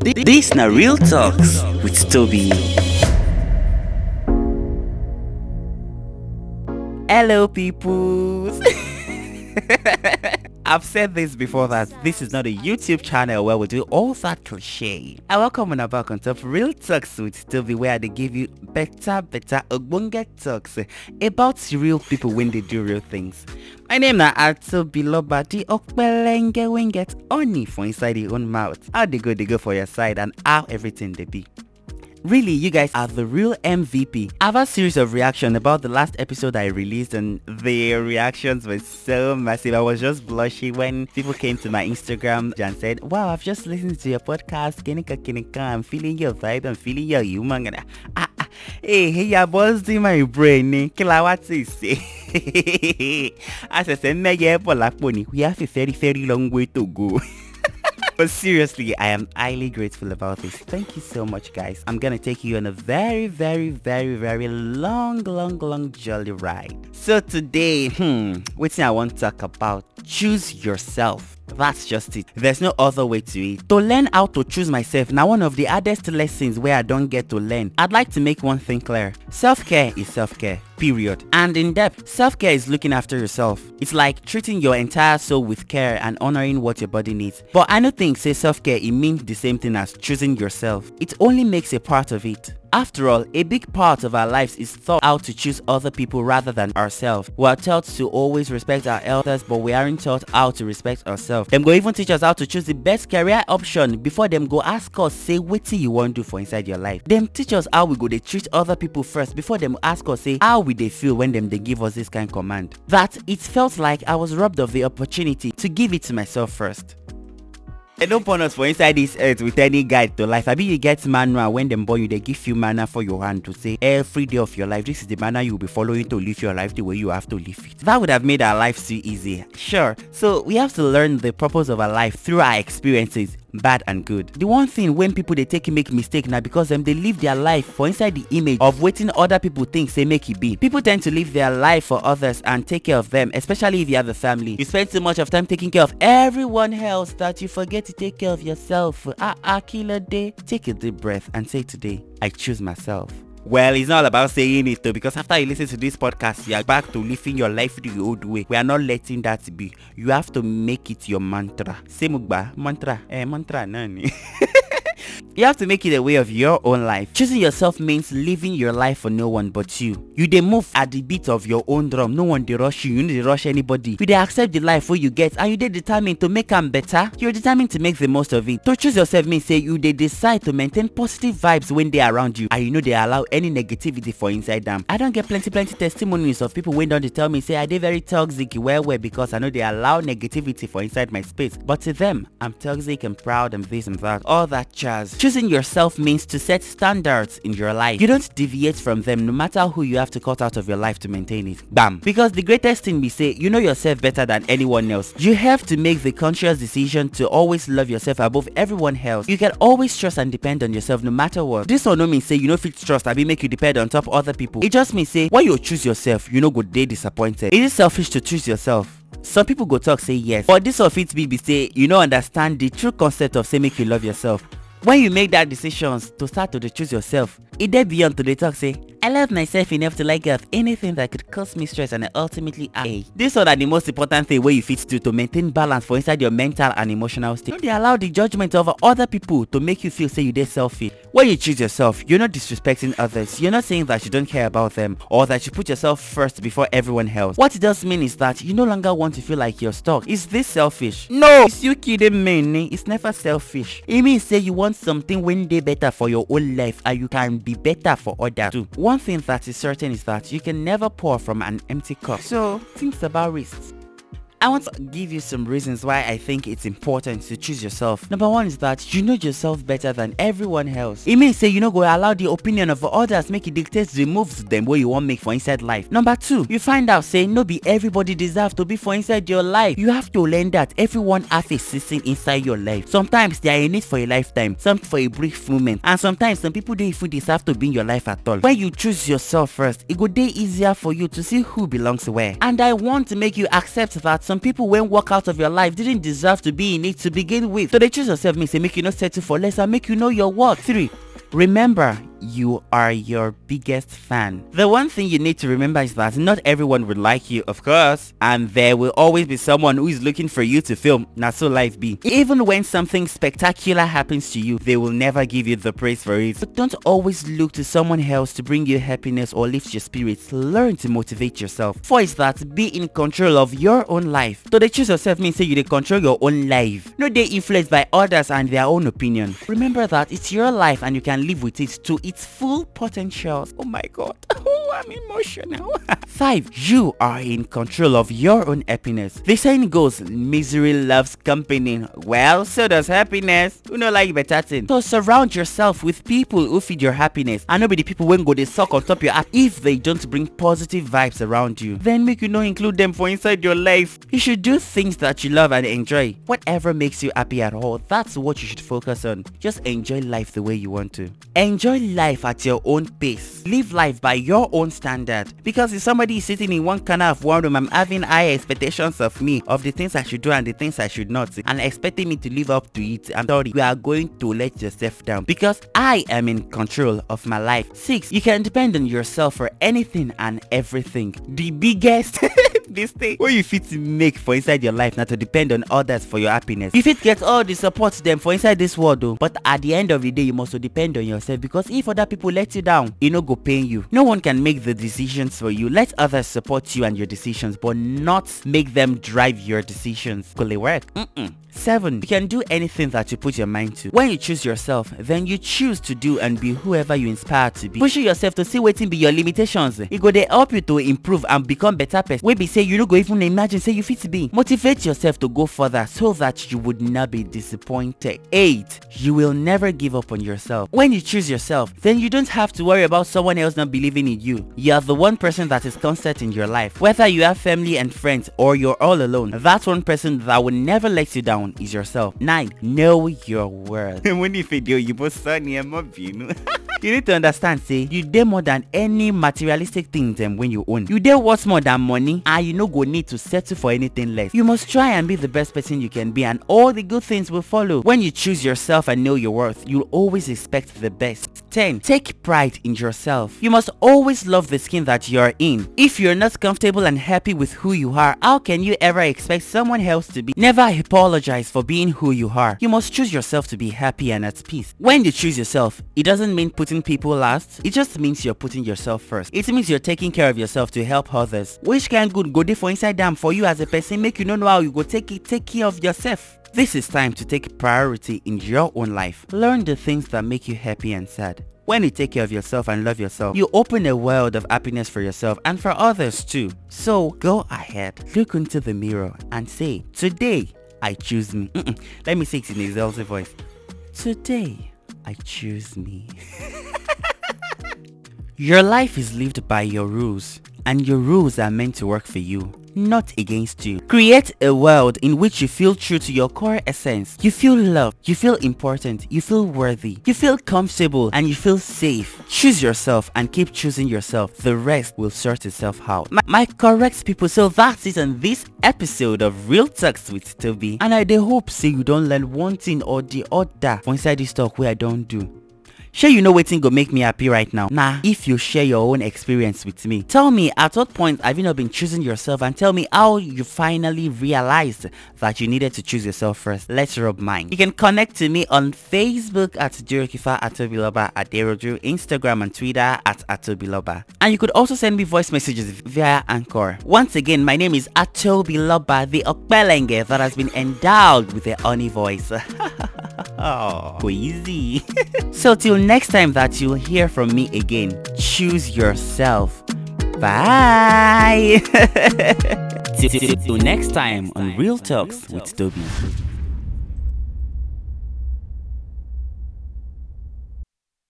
This na real talks with Toby. Hello, peoples. I've said this before that this is not a YouTube channel where we do all that cliche. I welcome on back on top Real Talks with Toby where they give you better, better ogbonge talks about real people when they do real things. My name na Atobiloba, the Okpelenge Winget Oni for inside your own mouth. How they go, they go for your side and how everything they be. Really, you guys are the real MVP. I have a series of reactions about the last episode I released and the reactions were so massive. I was just blushing when people came to my Instagram and said, wow, I've just listened to your podcast, Kinika Kinika, I'm feeling your vibe, I'm feeling your humor. And I, ah, ah, hey, hey, you're buzzing my brain. Kí la wá ti ṣe? A ṣẹ̀ṣẹ̀ ń mẹ́yẹ bọ̀ lápò ni. We have a very, very long way to go. But seriously, I am highly grateful about this. Thank you so much, guys. I'm gonna take you on a very, very, very, very long, long, long jolly ride. So today, hmm, what thing I want to talk about? Choose yourself. That's just it. There's no other way to it. To learn how to choose myself, now one of the hardest lessons where I don't get to learn. I'd like to make one thing clear. Self-care is self-care. Period. And in depth, self-care is looking after yourself. It's like treating your entire soul with care and honoring what your body needs. But I don't think say self-care it means the same thing as choosing yourself. It only makes a part of it. After all, a big part of our lives is thought how to choose other people rather than ourselves. We are taught to always respect our elders, but we aren't taught how to respect ourselves. Them go even teach us how to choose the best career option before them go ask us say what you want to do for inside your life. Them teach us how we go they treat other people first before them ask us say how we they feel when they give us this kind command. That it felt like I was robbed of the opportunity to give it to myself first. They don't put us for inside this earth with any guide to life. I mean, you get manual when them born you, they give you manner for your hand to say every day of your life, this is the manner you'll be following to live your life the way you have to live it. That would have made our life so easy. Sure. So we have to learn the purpose of our life through our experiences bad and good. The one thing when people they take make mistake now because them they live their life for inside the image of waiting other people think they make it be. People tend to live their life for others and take care of them, especially if you have a family. You spend so much of time taking care of everyone else that you forget to take care of yourself. Ah, ah, killer day. Take a deep breath and say today, I choose myself. Well, it's not about saying it though, because after you listen to this podcast, you are back to living your life the old way. We are not letting that be. You have to make it your mantra. Semugba, mantra, eh, mantra, nani. You have to make it a way of your own life. Choosing yourself means living your life for no one but you. You dey move at the beat of your own drum. No one dey rush you. You no dey rush anybody. You dey accept the life wey you get and you dey determined to make am better. You're determined to make the most of it. To choose yourself means say you dey decide to maintain positive vibes when dey around you and you no dey allow any negativity for inside them. I don get plenty plenty testimonies of people wey don dey tell me say I dey very toxic well well because I no dey allow negativity for inside my space. But to them, I'm toxic and proud and this and that. All that jazz. Choosing yourself means to set standards in your life. You don't deviate from them no matter who you have to cut out of your life to maintain it. Bam. Because the greatest thing we say, you know yourself better than anyone else. You have to make the conscious decision to always love yourself above everyone else. You can always trust and depend on yourself no matter what. This or no means say you know fit trust I and make you depend on top other people. It just means say when you choose yourself, you know go dey disappointed. It is selfish to choose yourself. some people go talk say yes but this of it be be say you no understand the true concept of say make you love yourself when you make that decisions to start to dey choose yourself e dey beyond to dey talk say i love myself enough to let go of anything that could cause me stress and ultimately I. this one na the most important thing wey you fit do to maintain balance for inside your mental and emotional state. No dey allow the judgment of other people to make you feel say you dey selfish when you choose yourself? You're not disrespecting others. You're not saying that you don't care about them or that you put yourself first before everyone else. What it does mean is that you no longer want to feel like you're stuck. Is this selfish? No. It's you kidding me it's never selfish. E mean say you want something wey dey better for your own life and you can be better for others too one thing that is certain is that you can never pour from an empty cup. So think about risks I want to give you some reasons why I think it's important to choose yourself. Number one is that you know yourself better than everyone else. It means say you know go allow the opinion of others make you dictate the moves them wey you want make for inside life. Number two, you find out say no be everybody deserve to be for inside your life. You have to learn that everyone has a season inside your life. Sometimes they are in it for a lifetime, some for a brief moment, and sometimes some people don't even deserve to be in your life at all. When you choose yourself first, it go be easier for you to see who belongs where. And I want to make you accept that some people when walk out of your life didn't deserve to be in it to begin with. So they choose yourself means say make you not settle for less and make you know your worth. Three, Remember, you are your biggest fan. The one thing you need to remember is that not everyone would like you, of course, and there will always be someone who is looking for you to film. Not so life be. Even when something spectacular happens to you, they will never give you the praise for it. But don't always look to someone else to bring you happiness or lift your spirits. Learn to motivate yourself. For is that be in control of your own life. So they choose yourself means say you control your own life. No they influenced by others and their own opinion. Remember that it's your life and you can live with it to its full potential. Oh my god. Oh, I'm emotional. 5. You are in control of your own happiness. The saying goes, misery loves company. Well, so does happiness. You know like better thing. So surround yourself with people who feed your happiness. I And nobody people when go they suck on top your app if they don't bring positive vibes around you. Then make you not include them for inside your life. You should do things that you love and enjoy. Whatever makes you happy at all, that's what you should focus on. Just enjoy life the way you want to. Enjoy life at your own pace. Live life by your own standard. Because if somebody is sitting in one corner of one room, I'm having high expectations of me, of the things I should do and the things I should not, and expecting me to live up to it, I'm sorry, you are going to let yourself down. Because I am in control of my life. 6. You can depend on yourself for anything and everything. The biggest this thing wey you fit to make for inside your life na to depend on others for your happiness you fit get all the support dem for inside this world o but at the end of the day you must depend on yourself because if other people let you down e no go pain you. No one can make the decisions for you. Let others support you and your decisions but not make them drive your decisions. Go dey work. Mm-mm. 7. You can do anything that you put your mind to. When you choose yourself, then you choose to do and be whoever you inspire to be. Pushing yourself to see wetin be your limitations. It go dey help you to improve and become better person be say you no go even imagine say you fit to be. Motivate yourself to go further so that you would not be disappointed. 8. You will never give up on yourself. When you choose yourself, then you don't have to worry about someone else not believing in you. You are the one person that is constant in your life. Whether you have family and friends or you're all alone, that one person that will never let you down is yourself. 9. Know your worth. when you video, you both sunny and You need to understand, say, you dey more than any materialistic thing them when you own. You dey worth more than money and you no go need to settle for anything less. You must try and be the best person you can be and all the good things will follow. When you choose yourself and know your worth, you'll always expect the best. 10. Take pride in yourself. You must always love the skin that you're in. If you're not comfortable and happy with who you are, how can you ever expect someone else to be? Never apologize for being who you are. You must choose yourself to be happy and at peace. When you choose yourself, it doesn't mean putting people last. It just means you're putting yourself first. It means you're taking care of yourself to help others. Which kind good go for inside them for you as a person make you know how you go take it, take care of yourself. This is time to take priority in your own life. Learn the things that make you happy and sad. When you take care of yourself and love yourself, you open a world of happiness for yourself and for others too. So go ahead, look into the mirror and say, Today I choose me. Mm-mm. Let me say it in exalted voice. Today I choose me. your life is lived by your rules, and your rules are meant to work for you not against you. Create a world in which you feel true to your core essence. You feel loved, you feel important, you feel worthy, you feel comfortable, and you feel safe. Choose yourself and keep choosing yourself. The rest will sort itself out. My, my correct people, so that's it on this episode of Real Talks with Toby. And I do hope say you don't learn one thing or the other for inside this talk where I don't do. Sure you know wetin go make me happy right now? Nah, if you share your own experience with me. Tell me at what point have you not been choosing yourself and tell me how you finally realized that you needed to choose yourself first. Let's rub mine. You can connect to me on Facebook at Durokifa Atobiloba at Deroju, Instagram and Twitter at Atobiloba. And you could also send me voice messages via Anchor. Once again, my name is Atobiloba, the Okbelenge that has been endowed with a honey voice. oh, so till next time that you'll hear from me again, choose yourself. Bye. Till next time on Real Talks with Toby.